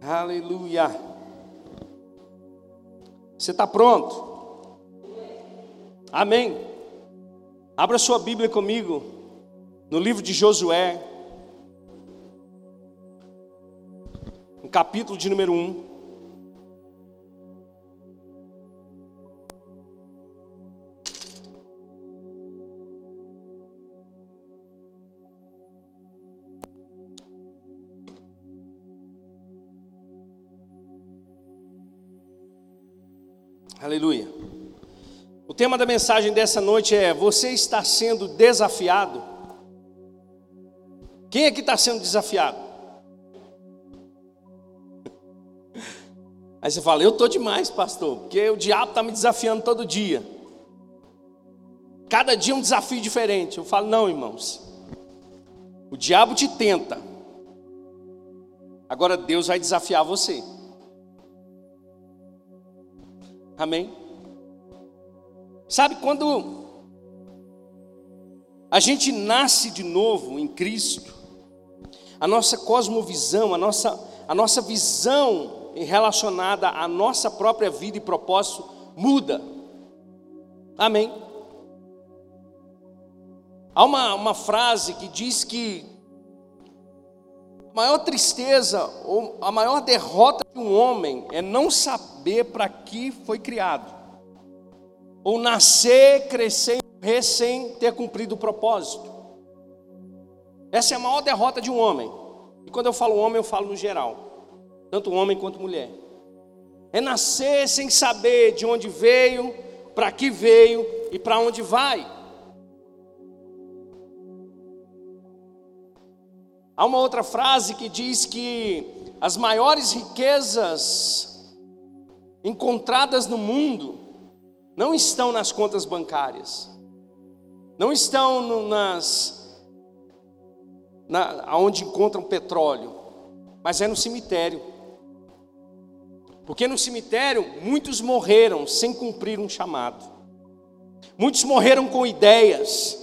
Aleluia. Você está pronto? Amém. Abra sua Bíblia comigo no livro de Josué, no capítulo de número 1. Tema da mensagem dessa noite é: Você está sendo desafiado? Quem é que está sendo desafiado? Aí você fala: Eu estou demais, pastor, porque o diabo está me desafiando todo dia. Cada dia um desafio diferente. Eu falo: Não, irmãos. O diabo te tenta. Agora Deus vai desafiar você. Amém? Sabe quando a gente nasce de novo em Cristo, a nossa cosmovisão, a nossa, a nossa visão relacionada à nossa própria vida e propósito muda. Amém? Há uma, uma frase que diz que a maior tristeza ou a maior derrota de um homem é não saber para que foi criado, ou nascer, crescer morrer sem ter cumprido o propósito. Essa é a maior derrota de um homem. E quando eu falo homem, eu falo no geral, tanto homem quanto mulher. É nascer sem saber de onde veio, para que veio e para onde vai. Há uma outra frase que diz que as maiores riquezas encontradas no mundo não estão nas contas bancárias, não estão no, nas na, onde encontram petróleo, mas é no cemitério. Porque no cemitério muitos morreram sem cumprir um chamado, muitos morreram com ideias,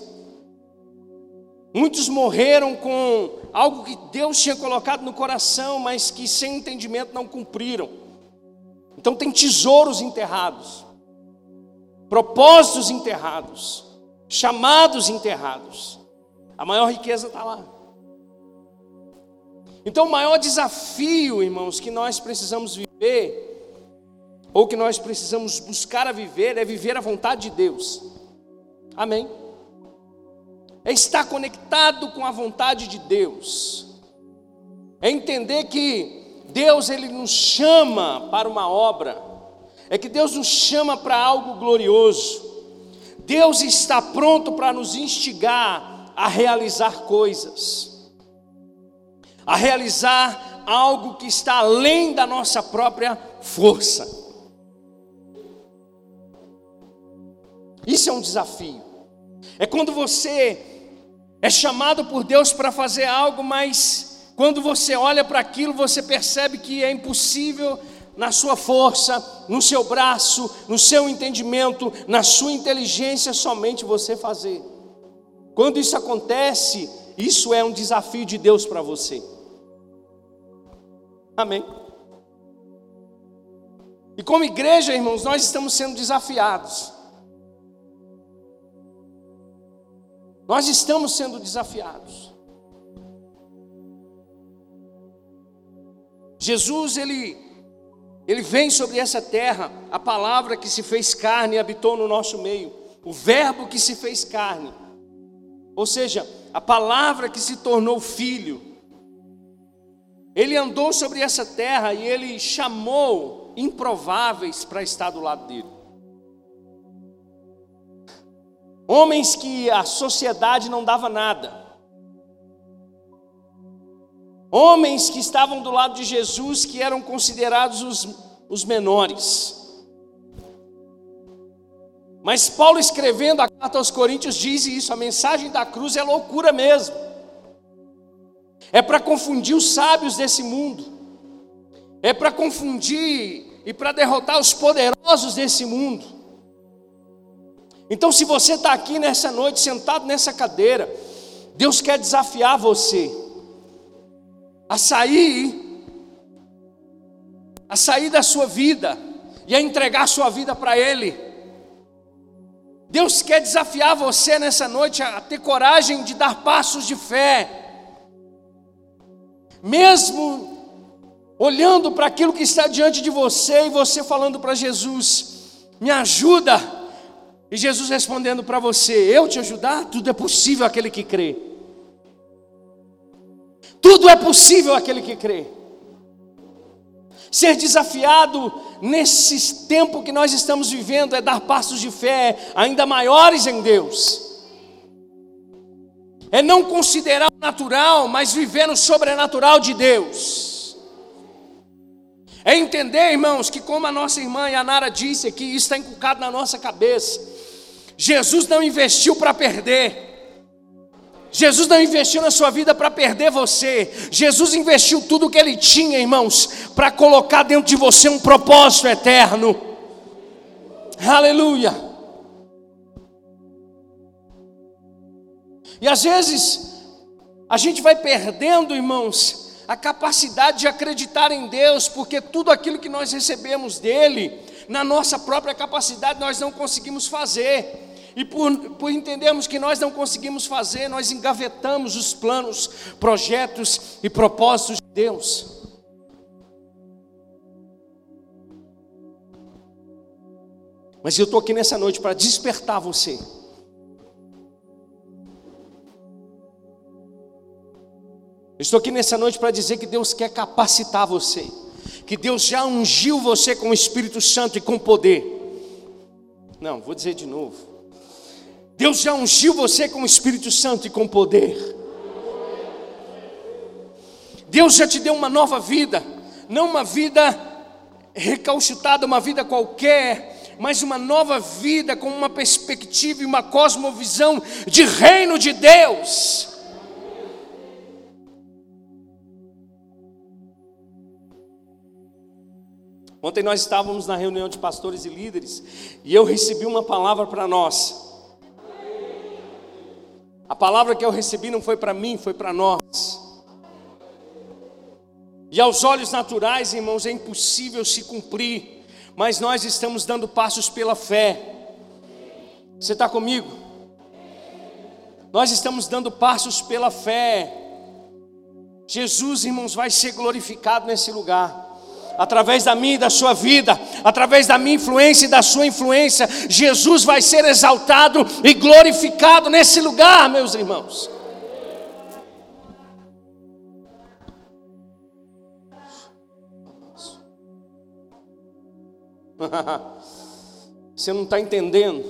muitos morreram com algo que Deus tinha colocado no coração, mas que sem entendimento não cumpriram. Então tem tesouros enterrados, propósitos enterrados, chamados enterrados. A maior riqueza está lá. Então o maior desafio, irmãos, que nós precisamos viver, ou que nós precisamos buscar a viver, é viver a vontade de Deus. Amém é estar conectado com a vontade de Deus, é entender que Deus ele nos chama para uma obra, é que Deus nos chama para algo glorioso. Deus está pronto para nos instigar a realizar coisas, a realizar algo que está além da nossa própria força. Isso é um desafio. É quando você é chamado por Deus para fazer algo, mas quando você olha para aquilo, você percebe que é impossível na sua força, no seu braço, no seu entendimento, na sua inteligência somente você fazer. Quando isso acontece, isso é um desafio de Deus para você. Amém. E como igreja, irmãos, nós estamos sendo desafiados Nós estamos sendo desafiados. Jesus, ele, ele vem sobre essa terra, a palavra que se fez carne e habitou no nosso meio, o Verbo que se fez carne, ou seja, a palavra que se tornou filho. Ele andou sobre essa terra e ele chamou improváveis para estar do lado dele. Homens que a sociedade não dava nada. Homens que estavam do lado de Jesus que eram considerados os, os menores. Mas Paulo escrevendo a carta aos Coríntios diz isso: a mensagem da cruz é loucura mesmo. É para confundir os sábios desse mundo. É para confundir e para derrotar os poderosos desse mundo. Então, se você está aqui nessa noite, sentado nessa cadeira, Deus quer desafiar você a sair a sair da sua vida e a entregar a sua vida para Ele. Deus quer desafiar você nessa noite a ter coragem de dar passos de fé, mesmo olhando para aquilo que está diante de você e você falando para Jesus: Me ajuda. E Jesus respondendo para você: Eu te ajudar? Tudo é possível aquele que crê. Tudo é possível aquele que crê. Ser desafiado nesse tempo que nós estamos vivendo é dar passos de fé ainda maiores em Deus. É não considerar o natural, mas viver no sobrenatural de Deus. É entender, irmãos, que como a nossa irmã Yanara disse aqui, isso está inculcado na nossa cabeça. Jesus não investiu para perder. Jesus não investiu na sua vida para perder você. Jesus investiu tudo o que ele tinha, irmãos, para colocar dentro de você um propósito eterno. Aleluia. E às vezes a gente vai perdendo, irmãos, a capacidade de acreditar em Deus, porque tudo aquilo que nós recebemos dele, na nossa própria capacidade, nós não conseguimos fazer. E por, por entendermos que nós não conseguimos fazer, nós engavetamos os planos, projetos e propósitos de Deus. Mas eu estou aqui nessa noite para despertar você. estou aqui nessa noite para dizer que Deus quer capacitar você, que Deus já ungiu você com o Espírito Santo e com poder. Não, vou dizer de novo. Deus já ungiu você com o Espírito Santo e com poder. Deus já te deu uma nova vida, não uma vida recalchutada, uma vida qualquer, mas uma nova vida com uma perspectiva e uma cosmovisão de reino de Deus. Ontem nós estávamos na reunião de pastores e líderes e eu recebi uma palavra para nós. A palavra que eu recebi não foi para mim, foi para nós. E aos olhos naturais, irmãos, é impossível se cumprir, mas nós estamos dando passos pela fé. Você está comigo? Nós estamos dando passos pela fé. Jesus, irmãos, vai ser glorificado nesse lugar através da minha e da sua vida, através da minha influência e da sua influência, Jesus vai ser exaltado e glorificado nesse lugar, meus irmãos. Você não está entendendo.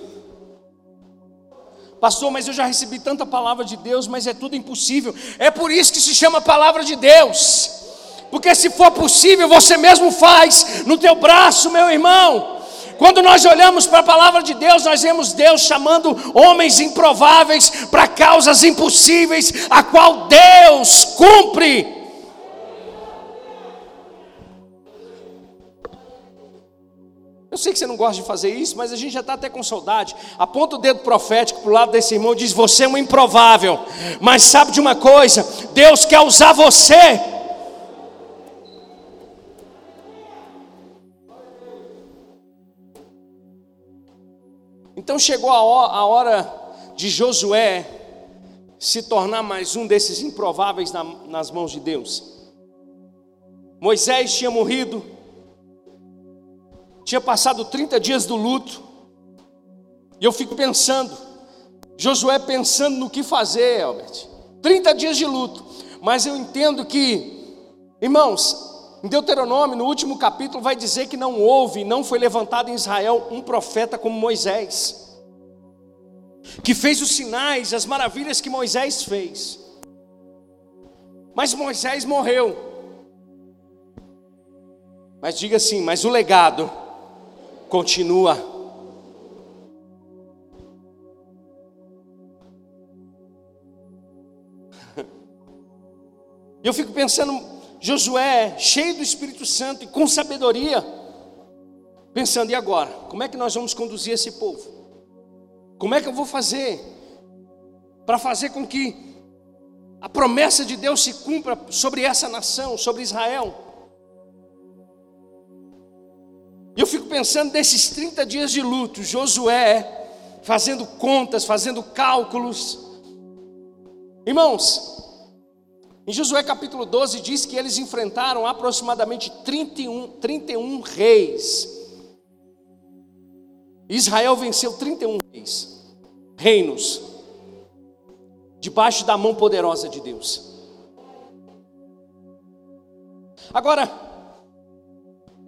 Pastor, mas eu já recebi tanta palavra de Deus, mas é tudo impossível. É por isso que se chama palavra de Deus. Porque se for possível, você mesmo faz no teu braço, meu irmão. Quando nós olhamos para a palavra de Deus, nós vemos Deus chamando homens improváveis para causas impossíveis, a qual Deus cumpre. Eu sei que você não gosta de fazer isso, mas a gente já está até com saudade. Aponta o dedo profético para o lado desse irmão e diz: Você é um improvável, mas sabe de uma coisa? Deus quer usar você. Então chegou a hora de Josué se tornar mais um desses improváveis nas mãos de Deus. Moisés tinha morrido, tinha passado 30 dias do luto, e eu fico pensando, Josué pensando no que fazer, Albert. 30 dias de luto, mas eu entendo que, irmãos, em Deuteronômio, no último capítulo, vai dizer que não houve, não foi levantado em Israel um profeta como Moisés, que fez os sinais, as maravilhas que Moisés fez. Mas Moisés morreu. Mas diga assim: mas o legado continua. Eu fico pensando, Josué, cheio do Espírito Santo e com sabedoria, pensando: e agora? Como é que nós vamos conduzir esse povo? Como é que eu vou fazer para fazer com que a promessa de Deus se cumpra sobre essa nação, sobre Israel? E eu fico pensando desses 30 dias de luto, Josué fazendo contas, fazendo cálculos. Irmãos, em Josué capítulo 12 diz que eles enfrentaram aproximadamente 31, 31 reis. Israel venceu 31 reis, reinos, debaixo da mão poderosa de Deus. Agora,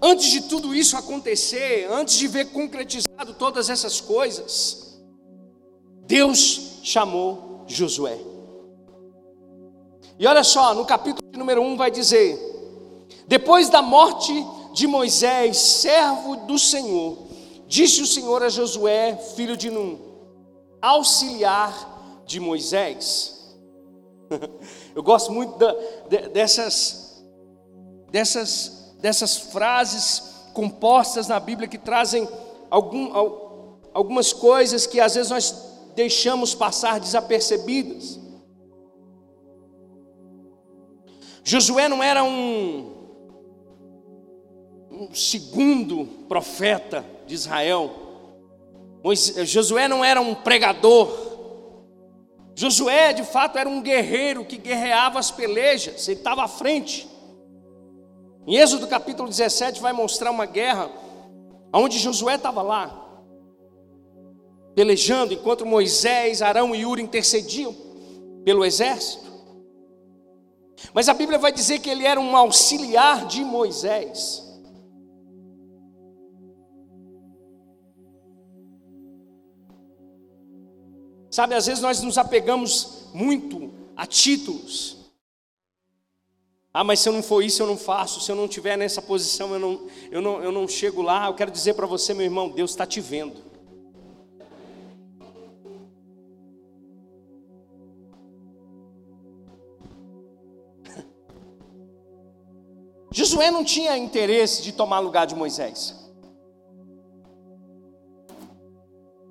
antes de tudo isso acontecer, antes de ver concretizado todas essas coisas, Deus chamou Josué. E olha só, no capítulo número 1 vai dizer: Depois da morte de Moisés, servo do Senhor, disse o Senhor a Josué, filho de Num, auxiliar de Moisés. Eu gosto muito da, dessas, dessas, dessas frases compostas na Bíblia que trazem algum, algumas coisas que às vezes nós deixamos passar desapercebidas. Josué não era um, um segundo profeta de Israel. Moisés, Josué não era um pregador. Josué, de fato, era um guerreiro que guerreava as pelejas, ele estava à frente. Em Êxodo capítulo 17 vai mostrar uma guerra onde Josué estava lá, pelejando, enquanto Moisés, Arão e Uri intercediam pelo exército. Mas a Bíblia vai dizer que ele era um auxiliar de Moisés. Sabe, às vezes nós nos apegamos muito a títulos. Ah, mas se eu não for isso, eu não faço. Se eu não estiver nessa posição, eu não, eu, não, eu não chego lá. Eu quero dizer para você, meu irmão, Deus está te vendo. Josué não tinha interesse de tomar lugar de Moisés.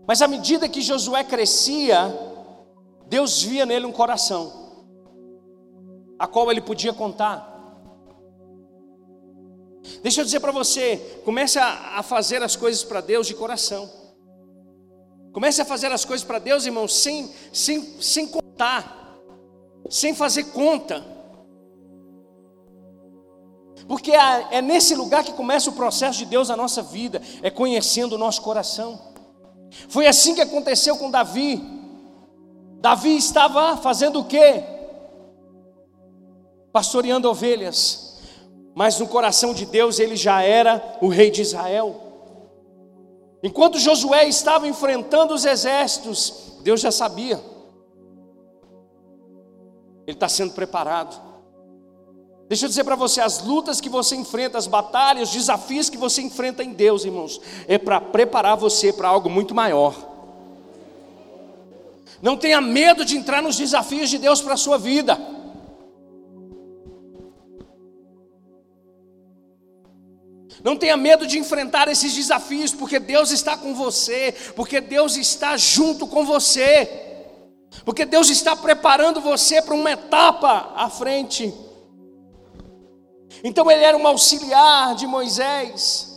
Mas à medida que Josué crescia, Deus via nele um coração, a qual ele podia contar. Deixa eu dizer para você, comece a, a fazer as coisas para Deus de coração. Comece a fazer as coisas para Deus, irmão, sem, sem, sem contar, sem fazer conta. Porque é nesse lugar que começa o processo de Deus na nossa vida, é conhecendo o nosso coração. Foi assim que aconteceu com Davi. Davi estava fazendo o quê? Pastoreando ovelhas. Mas no coração de Deus ele já era o rei de Israel. Enquanto Josué estava enfrentando os exércitos, Deus já sabia. Ele está sendo preparado. Deixa eu dizer para você, as lutas que você enfrenta, as batalhas, os desafios que você enfrenta em Deus, irmãos, é para preparar você para algo muito maior. Não tenha medo de entrar nos desafios de Deus para a sua vida. Não tenha medo de enfrentar esses desafios, porque Deus está com você, porque Deus está junto com você, porque Deus está preparando você para uma etapa à frente. Então ele era um auxiliar de Moisés.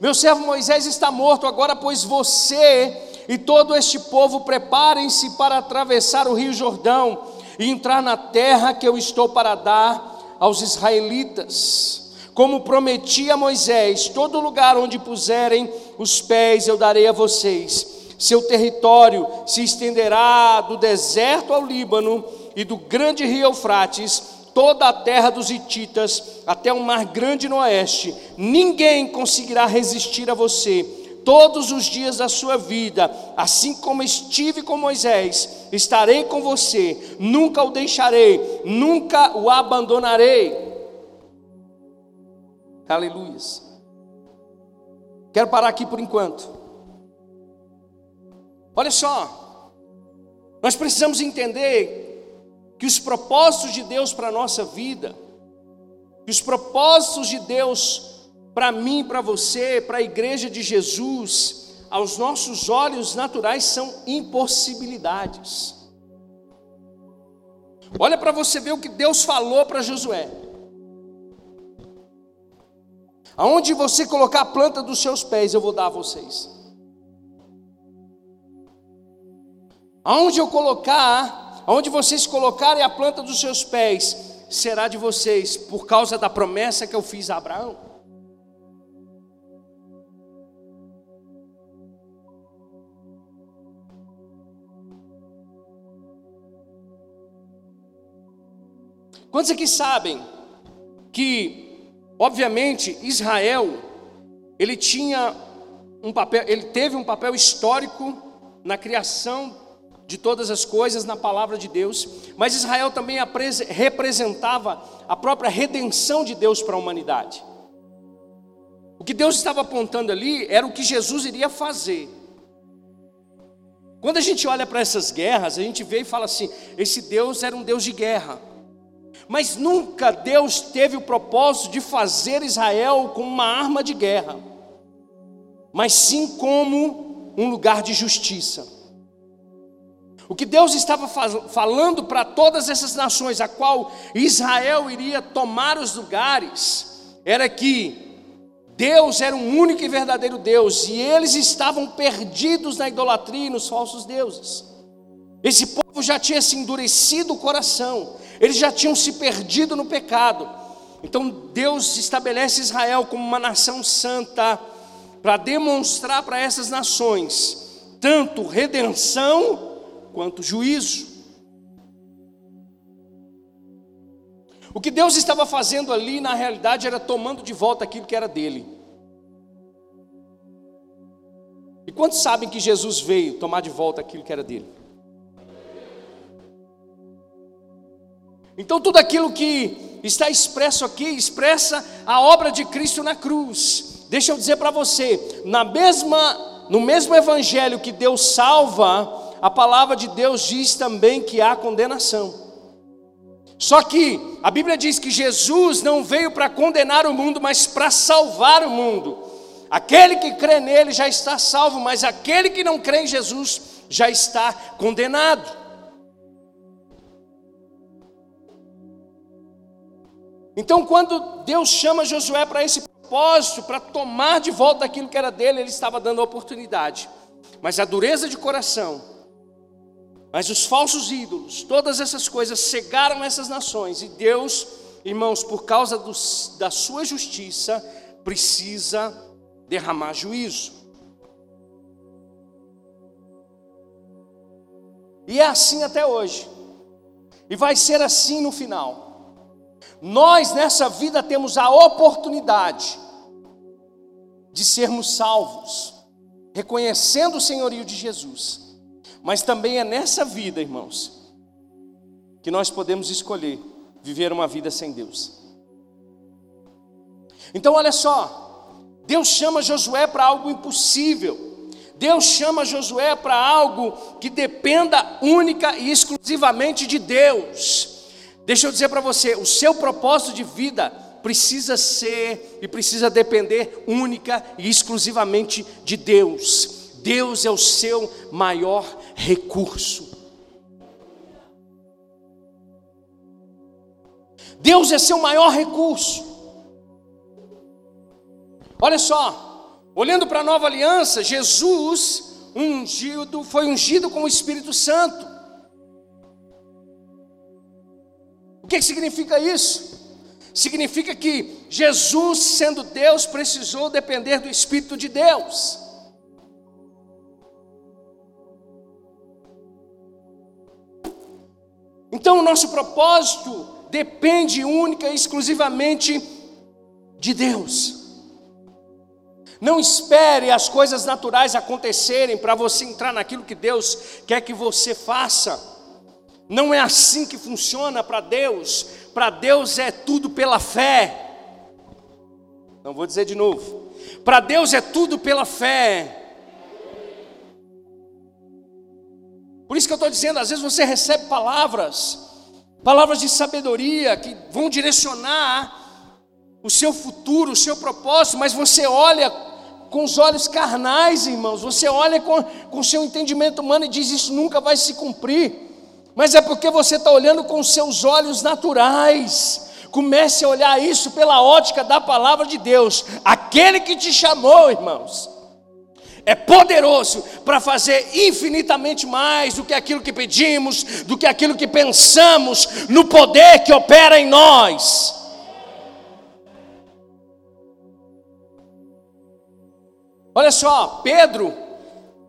Meu servo Moisés está morto agora, pois você e todo este povo preparem-se para atravessar o rio Jordão e entrar na terra que eu estou para dar aos israelitas. Como prometi a Moisés, todo lugar onde puserem os pés eu darei a vocês. Seu território se estenderá do deserto ao Líbano e do grande rio Eufrates toda a terra dos Hititas até o mar grande no oeste, ninguém conseguirá resistir a você todos os dias da sua vida, assim como estive com Moisés, estarei com você, nunca o deixarei, nunca o abandonarei. Aleluia. Quero parar aqui por enquanto. Olha só, nós precisamos entender que os propósitos de Deus para a nossa vida, que os propósitos de Deus para mim, para você, para a igreja de Jesus, aos nossos olhos naturais são impossibilidades. Olha para você ver o que Deus falou para Josué. Aonde você colocar a planta dos seus pés, eu vou dar a vocês. Aonde eu colocar, aonde vocês colocarem a planta dos seus pés, será de vocês, por causa da promessa que eu fiz a Abraão. Quantos aqui sabem que, obviamente, Israel, ele tinha um papel, ele teve um papel histórico na criação de todas as coisas na palavra de Deus, mas Israel também representava a própria redenção de Deus para a humanidade. O que Deus estava apontando ali era o que Jesus iria fazer. Quando a gente olha para essas guerras, a gente vê e fala assim: esse Deus era um Deus de guerra. Mas nunca Deus teve o propósito de fazer Israel como uma arma de guerra, mas sim como um lugar de justiça. O que Deus estava falando para todas essas nações, a qual Israel iria tomar os lugares, era que Deus era um único e verdadeiro Deus, e eles estavam perdidos na idolatria e nos falsos deuses. Esse povo já tinha se endurecido o coração, eles já tinham se perdido no pecado. Então Deus estabelece Israel como uma nação santa para demonstrar para essas nações tanto redenção quanto juízo. O que Deus estava fazendo ali, na realidade, era tomando de volta aquilo que era dele. E quantos sabem que Jesus veio tomar de volta aquilo que era dele? Então, tudo aquilo que está expresso aqui expressa a obra de Cristo na cruz. Deixa eu dizer para você, na mesma, no mesmo evangelho que Deus salva, a palavra de Deus diz também que há condenação. Só que a Bíblia diz que Jesus não veio para condenar o mundo, mas para salvar o mundo. Aquele que crê nele já está salvo, mas aquele que não crê em Jesus já está condenado. Então, quando Deus chama Josué para esse propósito, para tomar de volta aquilo que era dele, ele estava dando a oportunidade. Mas a dureza de coração, mas os falsos ídolos, todas essas coisas cegaram essas nações, e Deus, irmãos, por causa da sua justiça, precisa derramar juízo. E é assim até hoje, e vai ser assim no final. Nós nessa vida temos a oportunidade de sermos salvos, reconhecendo o senhorio de Jesus. Mas também é nessa vida, irmãos, que nós podemos escolher viver uma vida sem Deus. Então, olha só, Deus chama Josué para algo impossível. Deus chama Josué para algo que dependa única e exclusivamente de Deus. Deixa eu dizer para você, o seu propósito de vida precisa ser e precisa depender única e exclusivamente de Deus. Deus é o seu maior recurso. Deus é seu maior recurso. Olha só, olhando para a nova aliança, Jesus ungido, foi ungido com o Espírito Santo. O que significa isso? Significa que Jesus, sendo Deus, precisou depender do Espírito de Deus. Então, o nosso propósito depende única e exclusivamente de Deus. Não espere as coisas naturais acontecerem para você entrar naquilo que Deus quer que você faça. Não é assim que funciona para Deus. Para Deus é tudo pela fé. Não vou dizer de novo. Para Deus é tudo pela fé. Por isso que eu estou dizendo, às vezes você recebe palavras, palavras de sabedoria que vão direcionar o seu futuro, o seu propósito, mas você olha com os olhos carnais, irmãos, você olha com o seu entendimento humano e diz: Isso nunca vai se cumprir mas é porque você está olhando com os seus olhos naturais, Comece a olhar isso pela ótica da palavra de Deus. Aquele que te chamou, irmãos, é poderoso para fazer infinitamente mais do que aquilo que pedimos, do que aquilo que pensamos, no poder que opera em nós. Olha só, Pedro,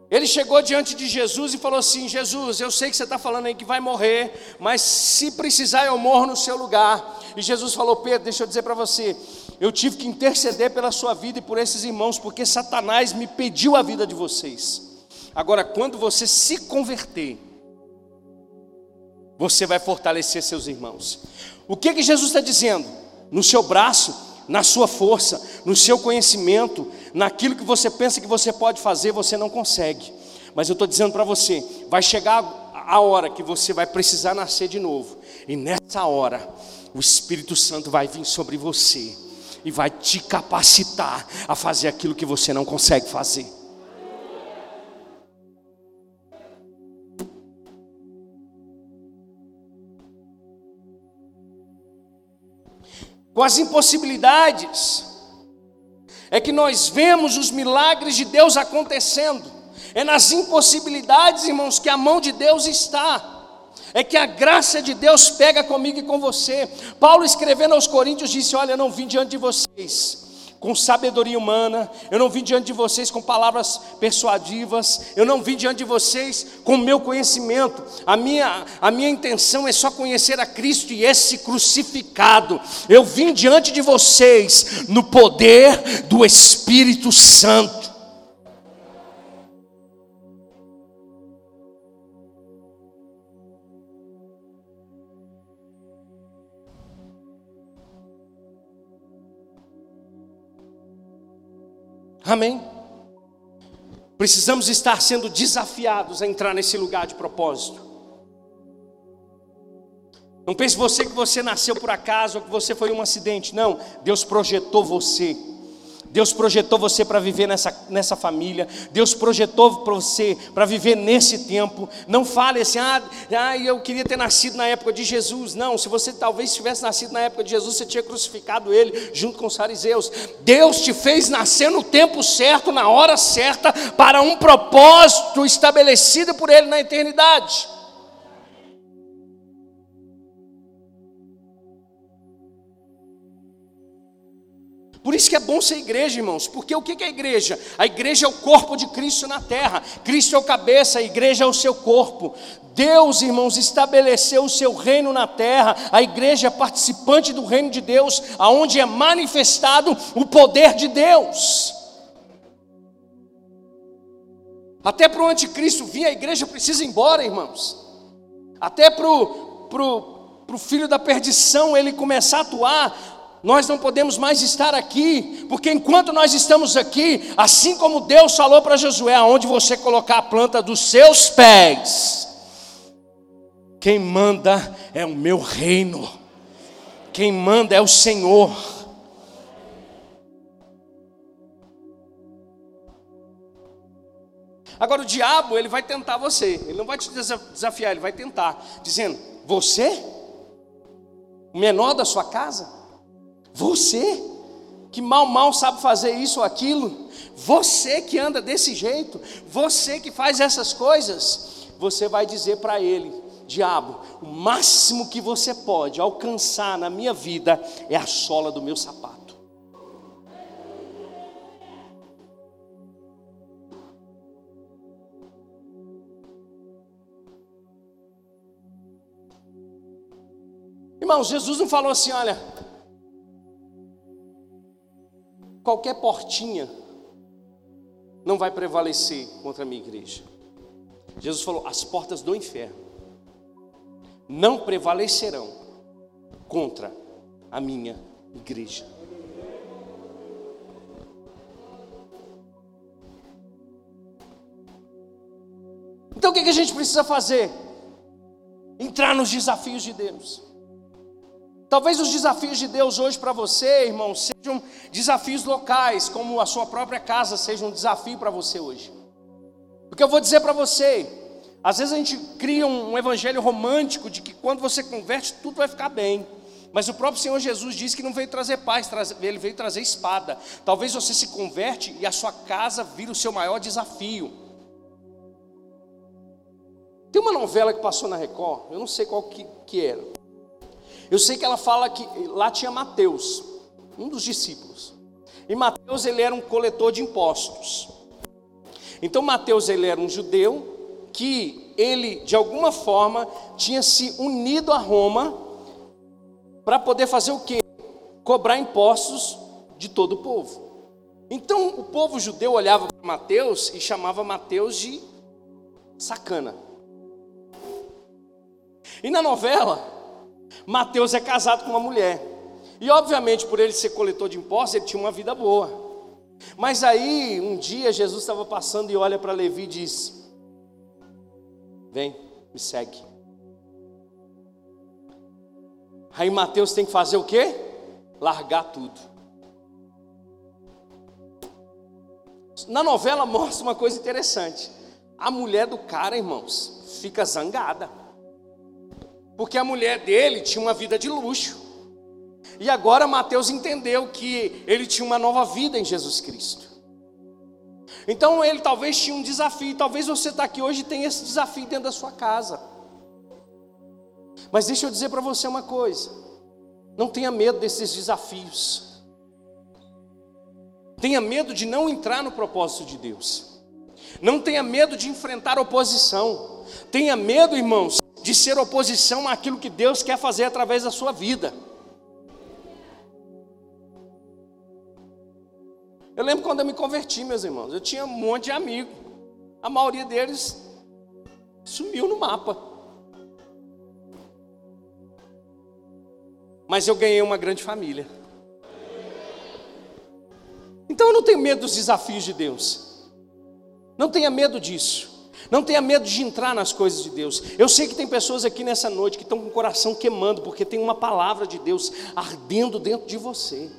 ele chegou diante de Jesus e falou assim: Jesus, eu sei que você está falando aí que vai morrer, mas se precisar eu morro no seu lugar. E Jesus falou: Pedro, deixa eu dizer para você, eu tive que interceder pela sua vida e por esses irmãos, porque Satanás me pediu a vida de vocês. Agora, quando você se converter, você vai fortalecer seus irmãos. O que que Jesus está dizendo? No seu braço, na sua força, no seu conhecimento, naquilo que você pensa que você pode fazer, você não consegue. Mas eu estou dizendo para você, vai chegar a hora que você vai precisar nascer de novo. E nessa hora, o Espírito Santo vai vir sobre você e vai te capacitar a fazer aquilo que você não consegue fazer. Com as impossibilidades, é que nós vemos os milagres de Deus acontecendo, é nas impossibilidades, irmãos, que a mão de Deus está é que a graça de Deus pega comigo e com você. Paulo escrevendo aos Coríntios disse: Olha, eu não vim diante de vocês com sabedoria humana, eu não vim diante de vocês com palavras persuadivas, eu não vim diante de vocês com meu conhecimento. A minha, a minha intenção é só conhecer a Cristo e esse crucificado. Eu vim diante de vocês no poder do Espírito Santo. Amém? Precisamos estar sendo desafiados a entrar nesse lugar de propósito. Não pense você que você nasceu por acaso ou que você foi um acidente. Não, Deus projetou você. Deus projetou você para viver nessa, nessa família. Deus projetou para você para viver nesse tempo. Não fale assim, ah, ah, eu queria ter nascido na época de Jesus. Não, se você talvez tivesse nascido na época de Jesus, você tinha crucificado ele junto com os fariseus. Deus te fez nascer no tempo certo, na hora certa, para um propósito estabelecido por ele na eternidade. Por isso que é bom ser igreja, irmãos, porque o que é a igreja? A igreja é o corpo de Cristo na terra, Cristo é o cabeça, a igreja é o seu corpo. Deus, irmãos, estabeleceu o seu reino na terra, a igreja é participante do reino de Deus, aonde é manifestado o poder de Deus. Até para o anticristo vir, a igreja precisa ir embora, irmãos. Até para o filho da perdição ele começar a atuar, nós não podemos mais estar aqui, porque enquanto nós estamos aqui, assim como Deus falou para Josué, aonde você colocar a planta dos seus pés, quem manda é o meu reino, quem manda é o Senhor. Agora o diabo, ele vai tentar você, ele não vai te desafiar, ele vai tentar, dizendo: Você, o menor da sua casa, você, que mal, mal sabe fazer isso ou aquilo, você que anda desse jeito, você que faz essas coisas, você vai dizer para ele: Diabo, o máximo que você pode alcançar na minha vida é a sola do meu sapato. Irmãos, Jesus não falou assim: olha, qualquer portinha não vai prevalecer contra a minha igreja. Jesus falou: as portas do inferno não prevalecerão contra a minha igreja. Então o que a gente precisa fazer? Entrar nos desafios de Deus. Talvez os desafios de Deus hoje para você, irmão, sejam desafios locais, como a sua própria casa seja um desafio para você hoje. Porque eu vou dizer para você, às vezes a gente cria um evangelho romântico de que quando você converte tudo vai ficar bem. Mas o próprio Senhor Jesus disse que não veio trazer paz, ele veio trazer espada. Talvez você se converte e a sua casa vira o seu maior desafio. Tem uma novela que passou na Record, eu não sei qual que, que era. Eu sei que ela fala que lá tinha Mateus, um dos discípulos. E Mateus ele era um coletor de impostos. Então Mateus ele era um judeu que ele de alguma forma tinha se unido a Roma para poder fazer o quê? Cobrar impostos de todo o povo. Então o povo judeu olhava para Mateus e chamava Mateus de sacana. E na novela, Mateus é casado com uma mulher. E obviamente, por ele ser coletor de impostos, ele tinha uma vida boa. Mas aí, um dia, Jesus estava passando e olha para Levi e diz: Vem, me segue. Aí Mateus tem que fazer o quê? Largar tudo. Na novela mostra uma coisa interessante. A mulher do cara, irmãos, fica zangada. Porque a mulher dele tinha uma vida de luxo. E agora Mateus entendeu que ele tinha uma nova vida em Jesus Cristo. Então ele talvez tinha um desafio. Talvez você está aqui hoje e tenha esse desafio dentro da sua casa. Mas deixa eu dizer para você uma coisa: não tenha medo desses desafios, tenha medo de não entrar no propósito de Deus, não tenha medo de enfrentar oposição, tenha medo, irmãos, de ser oposição àquilo que Deus quer fazer através da sua vida. Eu lembro quando eu me converti, meus irmãos, eu tinha um monte de amigos, a maioria deles sumiu no mapa. mas eu ganhei uma grande família. Então eu não tenho medo dos desafios de Deus. Não tenha medo disso. Não tenha medo de entrar nas coisas de Deus. Eu sei que tem pessoas aqui nessa noite que estão com o coração queimando, porque tem uma palavra de Deus ardendo dentro de você.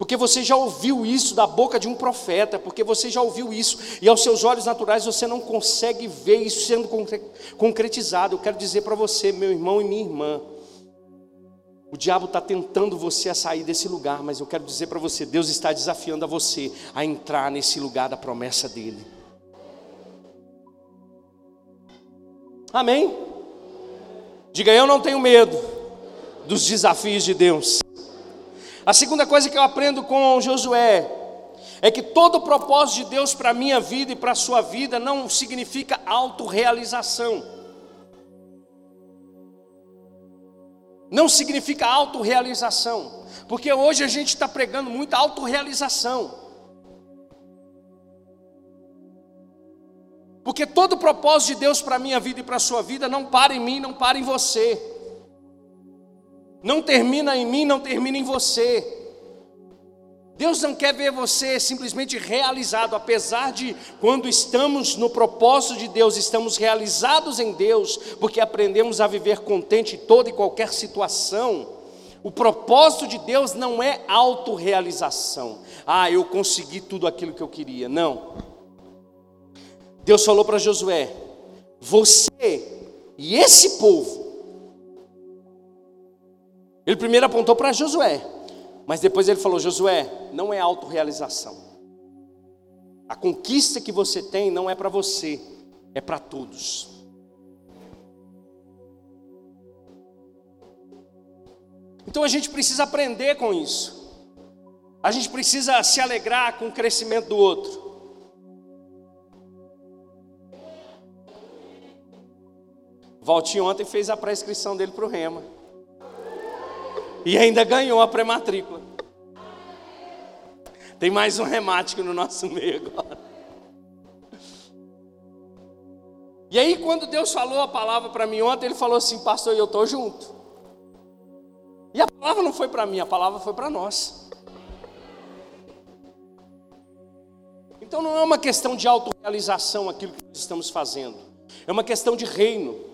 Porque você já ouviu isso da boca de um profeta, porque você já ouviu isso, e aos seus olhos naturais você não consegue ver isso sendo concretizado. Eu quero dizer para você, meu irmão e minha irmã, o diabo está tentando você a sair desse lugar, mas eu quero dizer para você: Deus está desafiando a você a entrar nesse lugar da promessa dEle. Amém? Diga, eu não tenho medo dos desafios de Deus. A segunda coisa que eu aprendo com Josué é que todo o propósito de Deus para a minha vida e para a sua vida não significa autorrealização. não significa autorrealização, porque hoje a gente está pregando muita autorrealização. Porque todo o propósito de Deus para a minha vida e para a sua vida não para em mim, não para em você. Não termina em mim, não termina em você. Deus não quer ver você simplesmente realizado, apesar de quando estamos no propósito de Deus, estamos realizados em Deus, porque aprendemos a viver contente em toda e qualquer situação. O propósito de Deus não é autorrealização. Ah, eu consegui tudo aquilo que eu queria. Não. Deus falou para Josué: Você e esse povo. Ele primeiro apontou para Josué. Mas depois ele falou: Josué, não é autorrealização. A conquista que você tem não é para você, é para todos. Então a gente precisa aprender com isso. A gente precisa se alegrar com o crescimento do outro. Valtinho ontem fez a pré-inscrição dele para o Rema. E ainda ganhou a pré-matrícula. Tem mais um remático no nosso meio agora. E aí, quando Deus falou a palavra para mim ontem, Ele falou assim: Pastor, eu estou junto. E a palavra não foi para mim, a palavra foi para nós. Então não é uma questão de autorrealização aquilo que nós estamos fazendo, é uma questão de reino.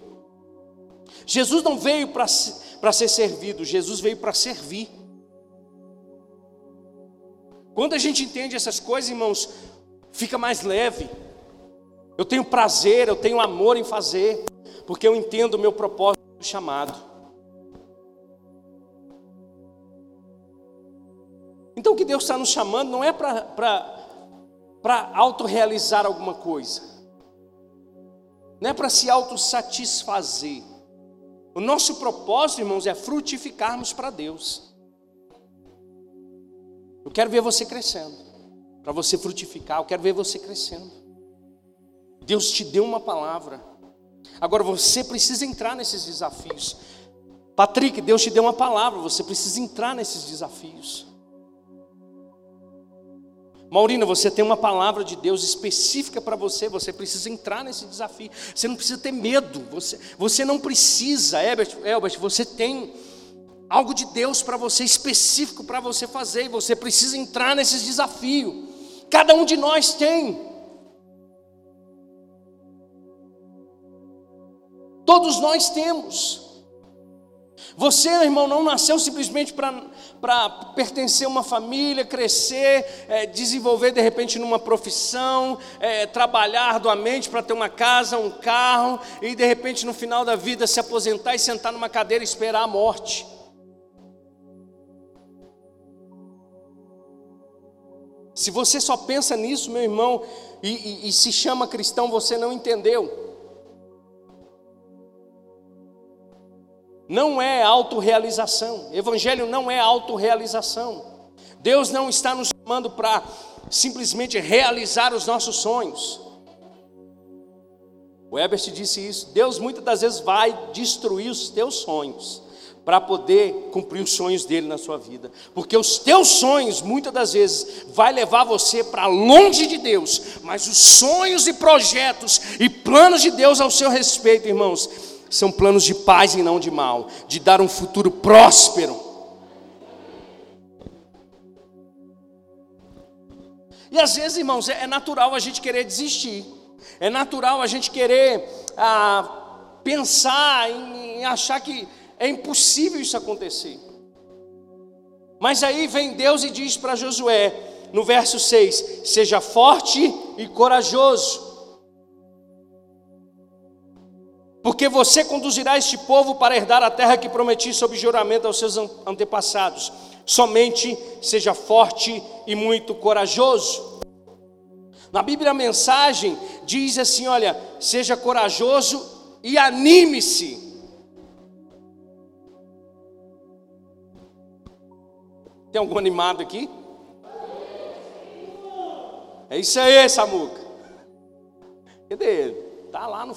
Jesus não veio para ser servido, Jesus veio para servir. Quando a gente entende essas coisas, irmãos, fica mais leve. Eu tenho prazer, eu tenho amor em fazer, porque eu entendo o meu propósito chamado. Então o que Deus está nos chamando não é para autorrealizar alguma coisa, não é para se autossatisfazer. O nosso propósito, irmãos, é frutificarmos para Deus. Eu quero ver você crescendo, para você frutificar, eu quero ver você crescendo. Deus te deu uma palavra, agora você precisa entrar nesses desafios. Patrick, Deus te deu uma palavra, você precisa entrar nesses desafios. Maurina, você tem uma palavra de Deus específica para você, você precisa entrar nesse desafio. Você não precisa ter medo, você, você não precisa, Elbert, Elbert, você tem algo de Deus para você específico para você fazer, e você precisa entrar nesses desafios. Cada um de nós tem. Todos nós temos. Você, irmão, não nasceu simplesmente para pertencer a uma família, crescer, é, desenvolver de repente numa profissão, é, trabalhar arduamente para ter uma casa, um carro, e de repente no final da vida se aposentar e sentar numa cadeira e esperar a morte. Se você só pensa nisso, meu irmão, e, e, e se chama cristão, você não entendeu. Não é autorrealização. Evangelho não é autorrealização. Deus não está nos chamando para simplesmente realizar os nossos sonhos. O Ebert disse isso. Deus muitas das vezes vai destruir os teus sonhos para poder cumprir os sonhos dele na sua vida. Porque os teus sonhos muitas das vezes vai levar você para longe de Deus, mas os sonhos e projetos e planos de Deus ao seu respeito, irmãos, são planos de paz e não de mal, de dar um futuro próspero. E às vezes, irmãos, é natural a gente querer desistir, é natural a gente querer ah, pensar em, em achar que é impossível isso acontecer. Mas aí vem Deus e diz para Josué, no verso 6: Seja forte e corajoso, porque você conduzirá este povo para herdar a terra que prometi sob juramento aos seus antepassados. Somente seja forte e muito corajoso. Na Bíblia a mensagem diz assim: olha, seja corajoso e anime-se. Tem algum animado aqui? É isso aí, Samuca. Cadê ele? Tá lá no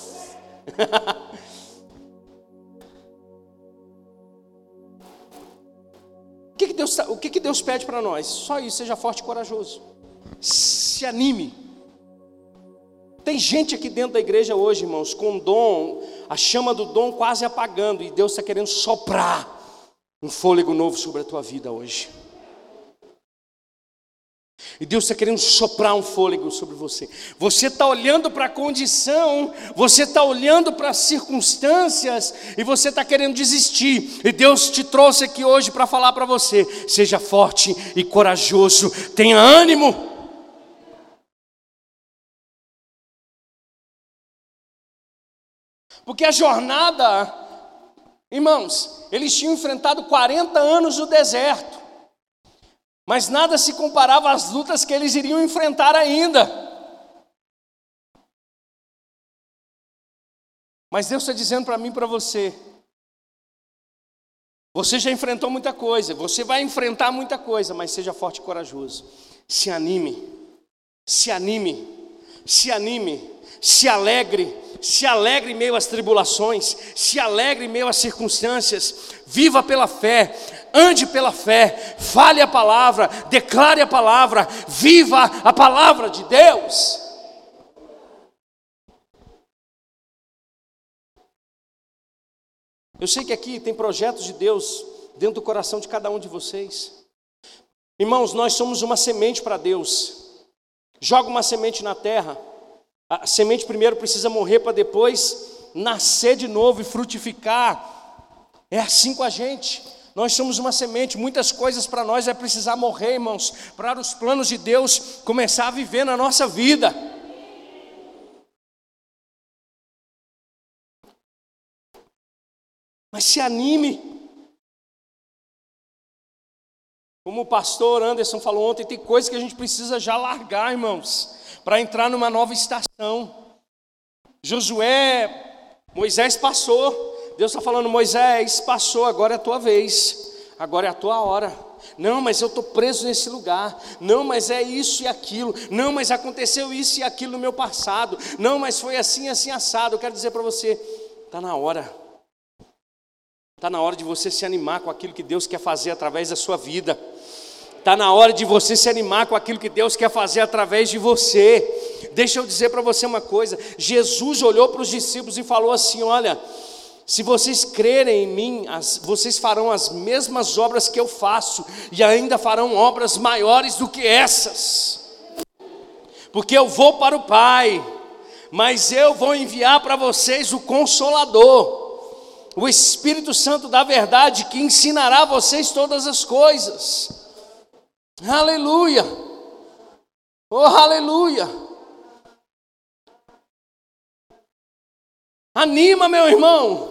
o que, que, Deus, o que, que Deus pede para nós? Só isso, seja forte e corajoso. Se anime. Tem gente aqui dentro da igreja hoje, irmãos, com dom, a chama do dom quase apagando, e Deus está querendo soprar um fôlego novo sobre a tua vida hoje. E Deus está querendo soprar um fôlego sobre você. Você está olhando para a condição, você está olhando para as circunstâncias e você está querendo desistir. E Deus te trouxe aqui hoje para falar para você: seja forte e corajoso, tenha ânimo. Porque a jornada, irmãos, eles tinham enfrentado 40 anos no deserto. Mas nada se comparava às lutas que eles iriam enfrentar ainda. Mas Deus está dizendo para mim e para você: você já enfrentou muita coisa, você vai enfrentar muita coisa, mas seja forte e corajoso. Se anime, se anime, se anime, se alegre, se alegre em meio às tribulações, se alegre em meio às circunstâncias, viva pela fé, ande pela fé, fale a palavra, declare a palavra, viva a palavra de Deus. Eu sei que aqui tem projetos de Deus dentro do coração de cada um de vocês. Irmãos, nós somos uma semente para Deus. Joga uma semente na terra. A semente primeiro precisa morrer para depois nascer de novo e frutificar. É assim com a gente. Nós somos uma semente, muitas coisas para nós é precisar morrer, irmãos, para os planos de Deus começar a viver na nossa vida. Mas se anime. Como o pastor Anderson falou ontem, tem coisas que a gente precisa já largar, irmãos, para entrar numa nova estação. Josué, Moisés passou. Deus está falando, Moisés, passou, agora é a tua vez, agora é a tua hora. Não, mas eu estou preso nesse lugar. Não, mas é isso e aquilo. Não, mas aconteceu isso e aquilo no meu passado. Não, mas foi assim, assim, assado. Eu quero dizer para você, está na hora. Está na hora de você se animar com aquilo que Deus quer fazer através da sua vida. Está na hora de você se animar com aquilo que Deus quer fazer através de você. Deixa eu dizer para você uma coisa: Jesus olhou para os discípulos e falou assim: Olha, se vocês crerem em mim, as, vocês farão as mesmas obras que eu faço, e ainda farão obras maiores do que essas, porque eu vou para o Pai, mas eu vou enviar para vocês o Consolador o Espírito Santo da verdade que ensinará a vocês todas as coisas. Aleluia! Oh, aleluia! Anima, meu irmão.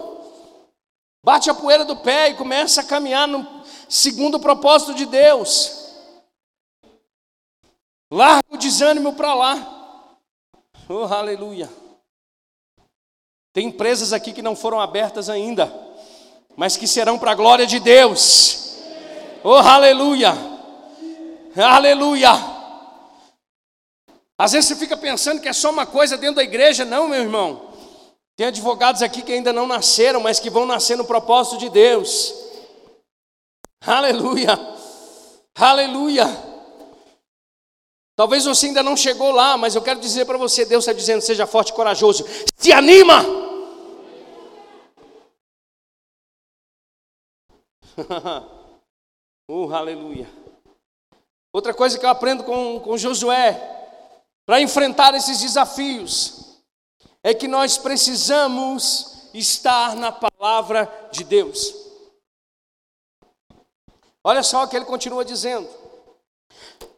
Bate a poeira do pé e começa a caminhar no segundo o propósito de Deus. Larga o desânimo para lá. Oh, aleluia. Tem empresas aqui que não foram abertas ainda, mas que serão para a glória de Deus. Oh, aleluia! Aleluia! Às vezes você fica pensando que é só uma coisa dentro da igreja, não, meu irmão. Tem advogados aqui que ainda não nasceram, mas que vão nascer no propósito de Deus. Aleluia! Aleluia! Talvez você ainda não chegou lá, mas eu quero dizer para você: Deus está dizendo, seja forte e corajoso, se anima. uh, aleluia. Outra coisa que eu aprendo com, com Josué, para enfrentar esses desafios, é que nós precisamos estar na palavra de Deus. Olha só o que ele continua dizendo.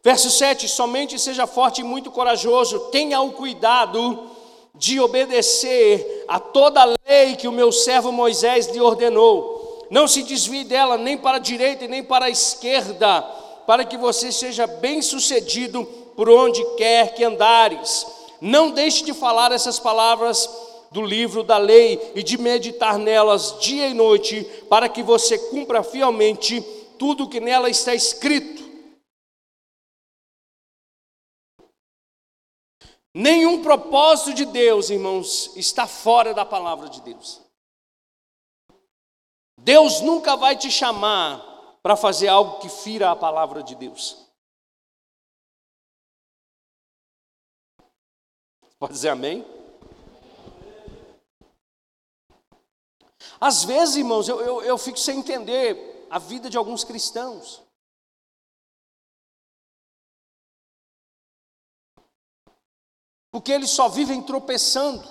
Verso 7: Somente seja forte e muito corajoso, tenha o cuidado de obedecer a toda a lei que o meu servo Moisés lhe ordenou. Não se desvie dela nem para a direita e nem para a esquerda, para que você seja bem-sucedido por onde quer que andares. Não deixe de falar essas palavras do livro da lei e de meditar nelas dia e noite, para que você cumpra fielmente tudo o que nela está escrito. Nenhum propósito de Deus, irmãos, está fora da palavra de Deus. Deus nunca vai te chamar para fazer algo que fira a palavra de Deus. Pode dizer amém? Às vezes, irmãos, eu, eu, eu fico sem entender a vida de alguns cristãos. porque eles só vivem tropeçando,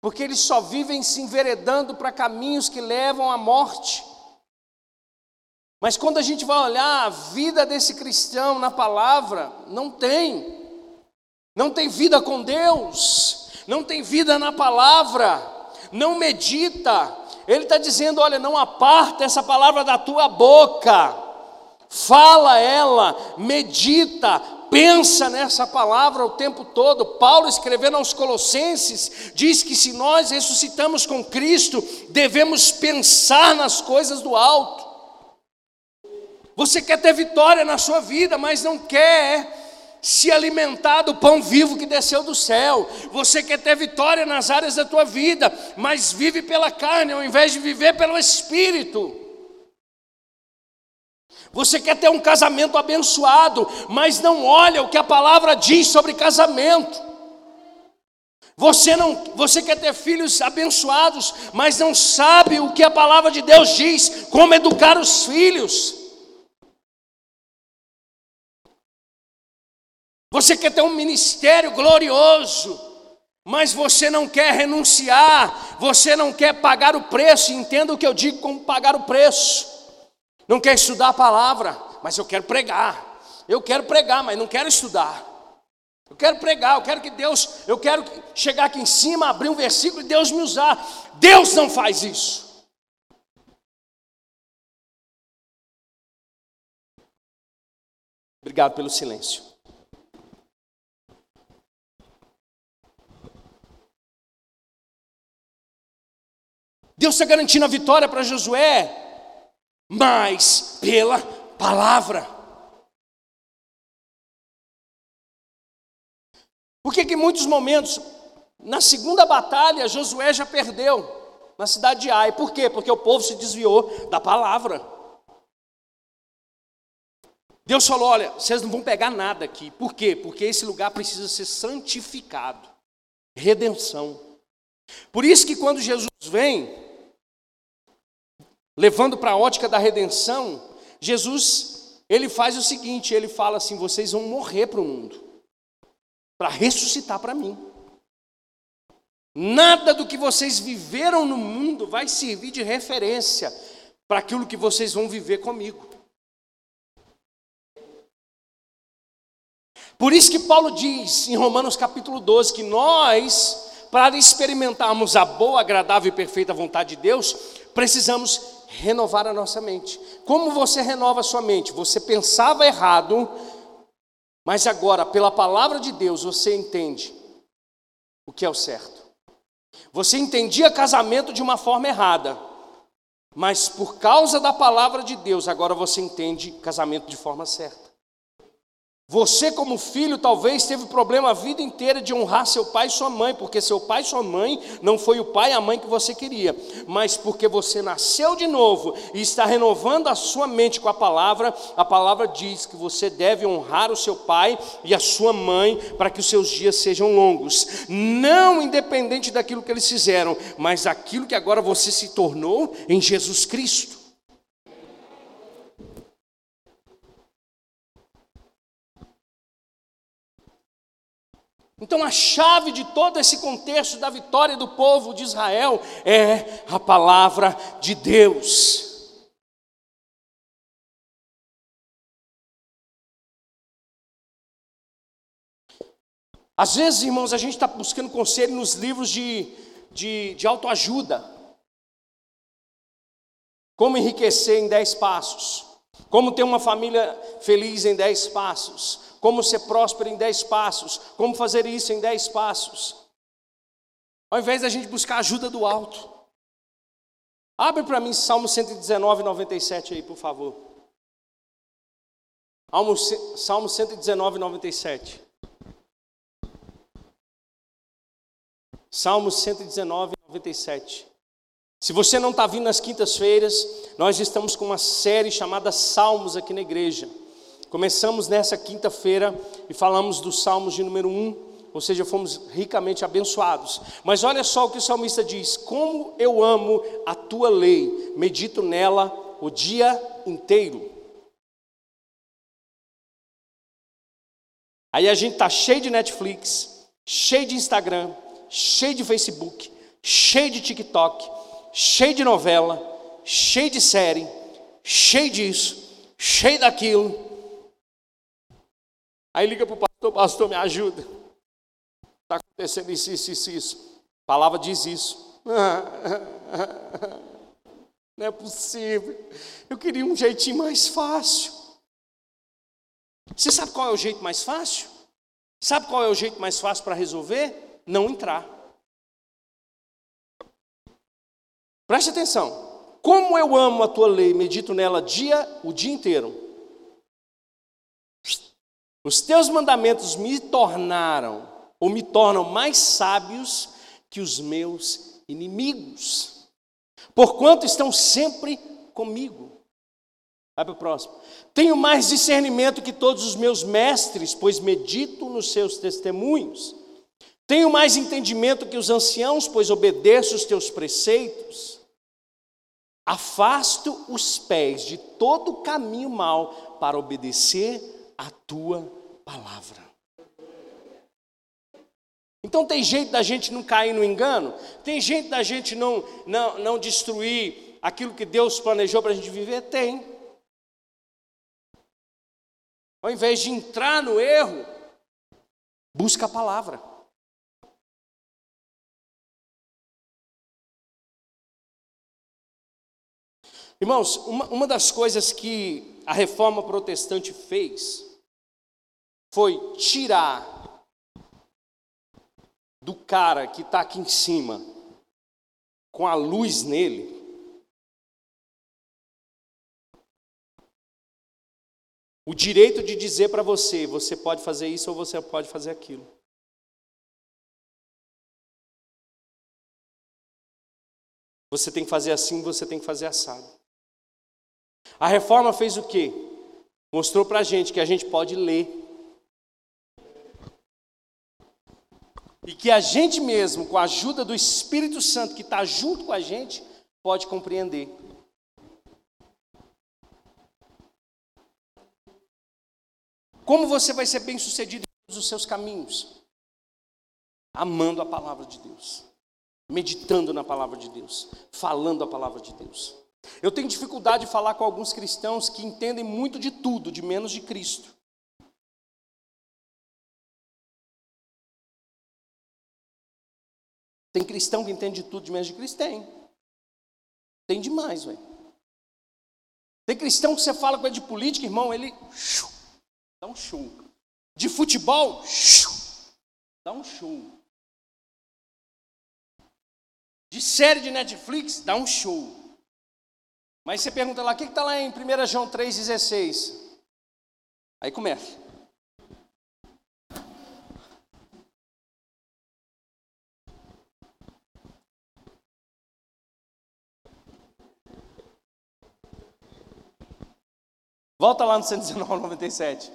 porque eles só vivem se enveredando para caminhos que levam à morte. Mas quando a gente vai olhar a vida desse cristão na palavra, não tem, não tem vida com Deus, não tem vida na palavra, não medita. Ele está dizendo: olha, não aparta essa palavra da tua boca, fala ela, medita, pensa nessa palavra o tempo todo. Paulo, escrevendo aos Colossenses, diz que se nós ressuscitamos com Cristo, devemos pensar nas coisas do alto. Você quer ter vitória na sua vida, mas não quer se alimentar do pão vivo que desceu do céu. Você quer ter vitória nas áreas da tua vida, mas vive pela carne ao invés de viver pelo espírito. Você quer ter um casamento abençoado, mas não olha o que a palavra diz sobre casamento. Você não, você quer ter filhos abençoados, mas não sabe o que a palavra de Deus diz, como educar os filhos. Você quer ter um ministério glorioso, mas você não quer renunciar, você não quer pagar o preço, entenda o que eu digo como pagar o preço. Não quer estudar a palavra, mas eu quero pregar. Eu quero pregar, mas não quero estudar. Eu quero pregar, eu quero que Deus, eu quero chegar aqui em cima, abrir um versículo e Deus me usar. Deus não faz isso. Obrigado pelo silêncio. Deus está garantindo a vitória para Josué, mas pela palavra. Por que em muitos momentos, na segunda batalha, Josué já perdeu na cidade de Ai. Por quê? Porque o povo se desviou da palavra. Deus falou: olha, vocês não vão pegar nada aqui. Por quê? Porque esse lugar precisa ser santificado redenção. Por isso que quando Jesus vem, levando para a ótica da redenção, Jesus, ele faz o seguinte, ele fala assim: vocês vão morrer para o mundo, para ressuscitar para mim. Nada do que vocês viveram no mundo vai servir de referência para aquilo que vocês vão viver comigo. Por isso que Paulo diz em Romanos capítulo 12 que nós, para experimentarmos a boa, agradável e perfeita vontade de Deus, precisamos renovar a nossa mente. Como você renova a sua mente? Você pensava errado, mas agora, pela palavra de Deus, você entende o que é o certo. Você entendia casamento de uma forma errada, mas por causa da palavra de Deus, agora você entende casamento de forma certa. Você, como filho, talvez teve problema a vida inteira de honrar seu pai e sua mãe, porque seu pai e sua mãe não foi o pai e a mãe que você queria, mas porque você nasceu de novo e está renovando a sua mente com a palavra, a palavra diz que você deve honrar o seu pai e a sua mãe para que os seus dias sejam longos, não independente daquilo que eles fizeram, mas aquilo que agora você se tornou em Jesus Cristo. Então, a chave de todo esse contexto da vitória do povo de Israel é a palavra de Deus. Às vezes, irmãos, a gente está buscando conselho nos livros de, de, de autoajuda. Como enriquecer em dez passos. Como ter uma família feliz em dez passos como ser próspero em dez passos, como fazer isso em dez passos. Ao invés da gente buscar ajuda do alto. Abre para mim Salmo 119, 97 aí, por favor. Salmo 119, 97. Salmo 119, 97. Se você não está vindo nas quintas-feiras, nós estamos com uma série chamada Salmos aqui na igreja. Começamos nessa quinta-feira e falamos dos Salmos de número 1, ou seja, fomos ricamente abençoados. Mas olha só o que o salmista diz: Como eu amo a tua lei, medito nela o dia inteiro. Aí a gente está cheio de Netflix, cheio de Instagram, cheio de Facebook, cheio de TikTok, cheio de novela, cheio de série, cheio disso, cheio daquilo. Aí liga para o pastor, pastor, me ajuda. Está acontecendo isso, isso, isso, isso. A palavra diz isso. Não é possível. Eu queria um jeitinho mais fácil. Você sabe qual é o jeito mais fácil? Sabe qual é o jeito mais fácil para resolver? Não entrar. Preste atenção. Como eu amo a tua lei, medito nela dia, o dia inteiro. Os teus mandamentos me tornaram, ou me tornam mais sábios que os meus inimigos, porquanto estão sempre comigo. Vai para o próximo. Tenho mais discernimento que todos os meus mestres, pois medito nos seus testemunhos. Tenho mais entendimento que os anciãos, pois obedeço os teus preceitos. Afasto os pés de todo caminho mal para obedecer a tua palavra. Então tem jeito da gente não cair no engano? Tem jeito da gente não, não, não destruir aquilo que Deus planejou para a gente viver? Tem. Ao invés de entrar no erro, busca a palavra. Irmãos, uma, uma das coisas que a reforma protestante fez foi tirar do cara que está aqui em cima, com a luz nele, o direito de dizer para você: você pode fazer isso ou você pode fazer aquilo. Você tem que fazer assim, você tem que fazer assado. A reforma fez o quê? Mostrou para a gente que a gente pode ler. E que a gente mesmo, com a ajuda do Espírito Santo que está junto com a gente, pode compreender. Como você vai ser bem sucedido em todos os seus caminhos? Amando a palavra de Deus, meditando na palavra de Deus, falando a palavra de Deus. Eu tenho dificuldade de falar com alguns cristãos que entendem muito de tudo, de menos de Cristo. Tem cristão que entende de tudo de menos de Cristo? Tem. Tem demais, velho. Tem cristão que você fala com ele de política, irmão, ele dá um show. De futebol, dá um show. De série de Netflix, dá um show. Mas você pergunta lá, o que está lá em 1 João 3,16? Aí começa. Volta lá no 119, 97.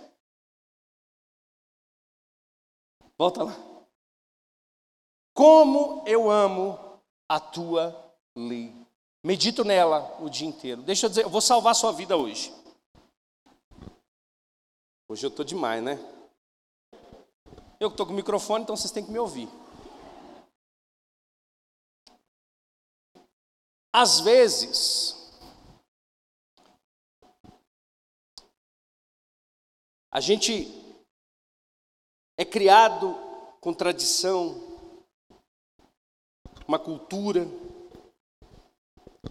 Volta lá. Como eu amo a tua lei. Medito nela o dia inteiro. Deixa eu dizer, eu vou salvar a sua vida hoje. Hoje eu estou demais, né? Eu estou com o microfone, então vocês têm que me ouvir. Às vezes, a gente é criado com tradição, uma cultura,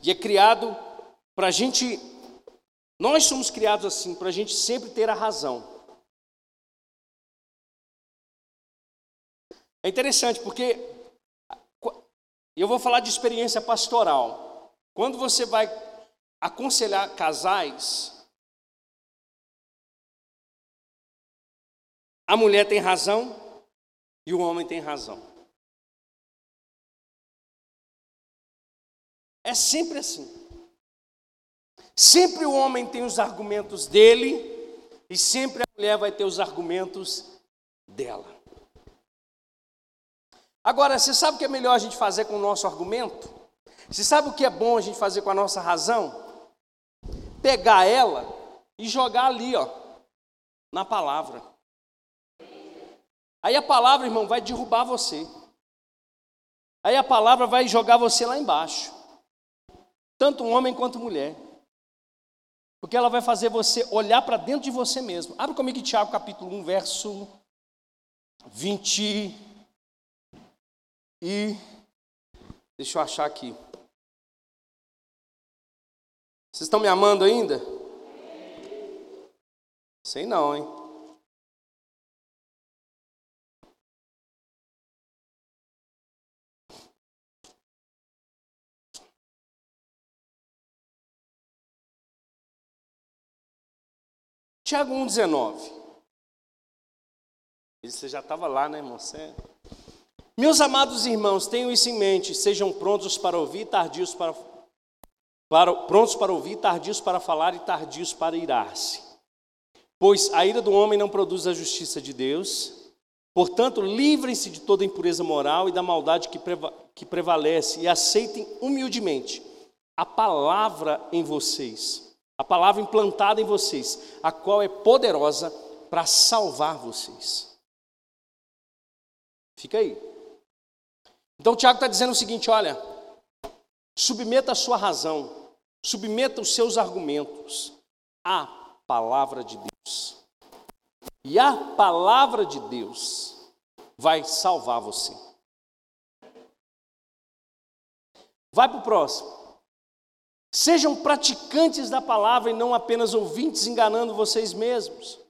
e é criado para a gente, nós somos criados assim, para a gente sempre ter a razão. É interessante porque eu vou falar de experiência pastoral. Quando você vai aconselhar casais, a mulher tem razão e o homem tem razão. É sempre assim. Sempre o homem tem os argumentos dele e sempre a mulher vai ter os argumentos dela. Agora, você sabe o que é melhor a gente fazer com o nosso argumento? Você sabe o que é bom a gente fazer com a nossa razão? Pegar ela e jogar ali, ó, na palavra. Aí a palavra, irmão, vai derrubar você. Aí a palavra vai jogar você lá embaixo tanto um homem quanto mulher. Porque ela vai fazer você olhar para dentro de você mesmo. Abre comigo Tiago capítulo 1, verso 20 e deixa eu achar aqui. Vocês estão me amando ainda? Sei não, hein? Tiago 1,19. Você já estava lá, né, irmão? Você... Meus amados irmãos, tenham isso em mente, sejam prontos para ouvir, tardios para, para prontos para ouvir, tardios para falar e tardios para irar-se. Pois a ira do homem não produz a justiça de Deus. Portanto, livrem-se de toda impureza moral e da maldade que, preva que prevalece e aceitem humildemente a palavra em vocês a palavra implantada em vocês, a qual é poderosa para salvar vocês. Fica aí. Então Tiago está dizendo o seguinte: olha, submeta a sua razão, submeta os seus argumentos à palavra de Deus. E a palavra de Deus vai salvar você. Vai para o próximo. Sejam praticantes da palavra e não apenas ouvintes, enganando vocês mesmos.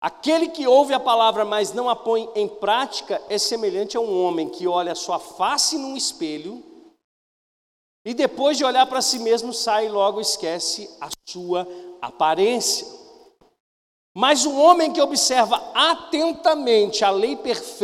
Aquele que ouve a palavra, mas não a põe em prática, é semelhante a um homem que olha sua face num espelho e depois de olhar para si mesmo sai e logo esquece a sua aparência. Mas um homem que observa atentamente a lei perfeita,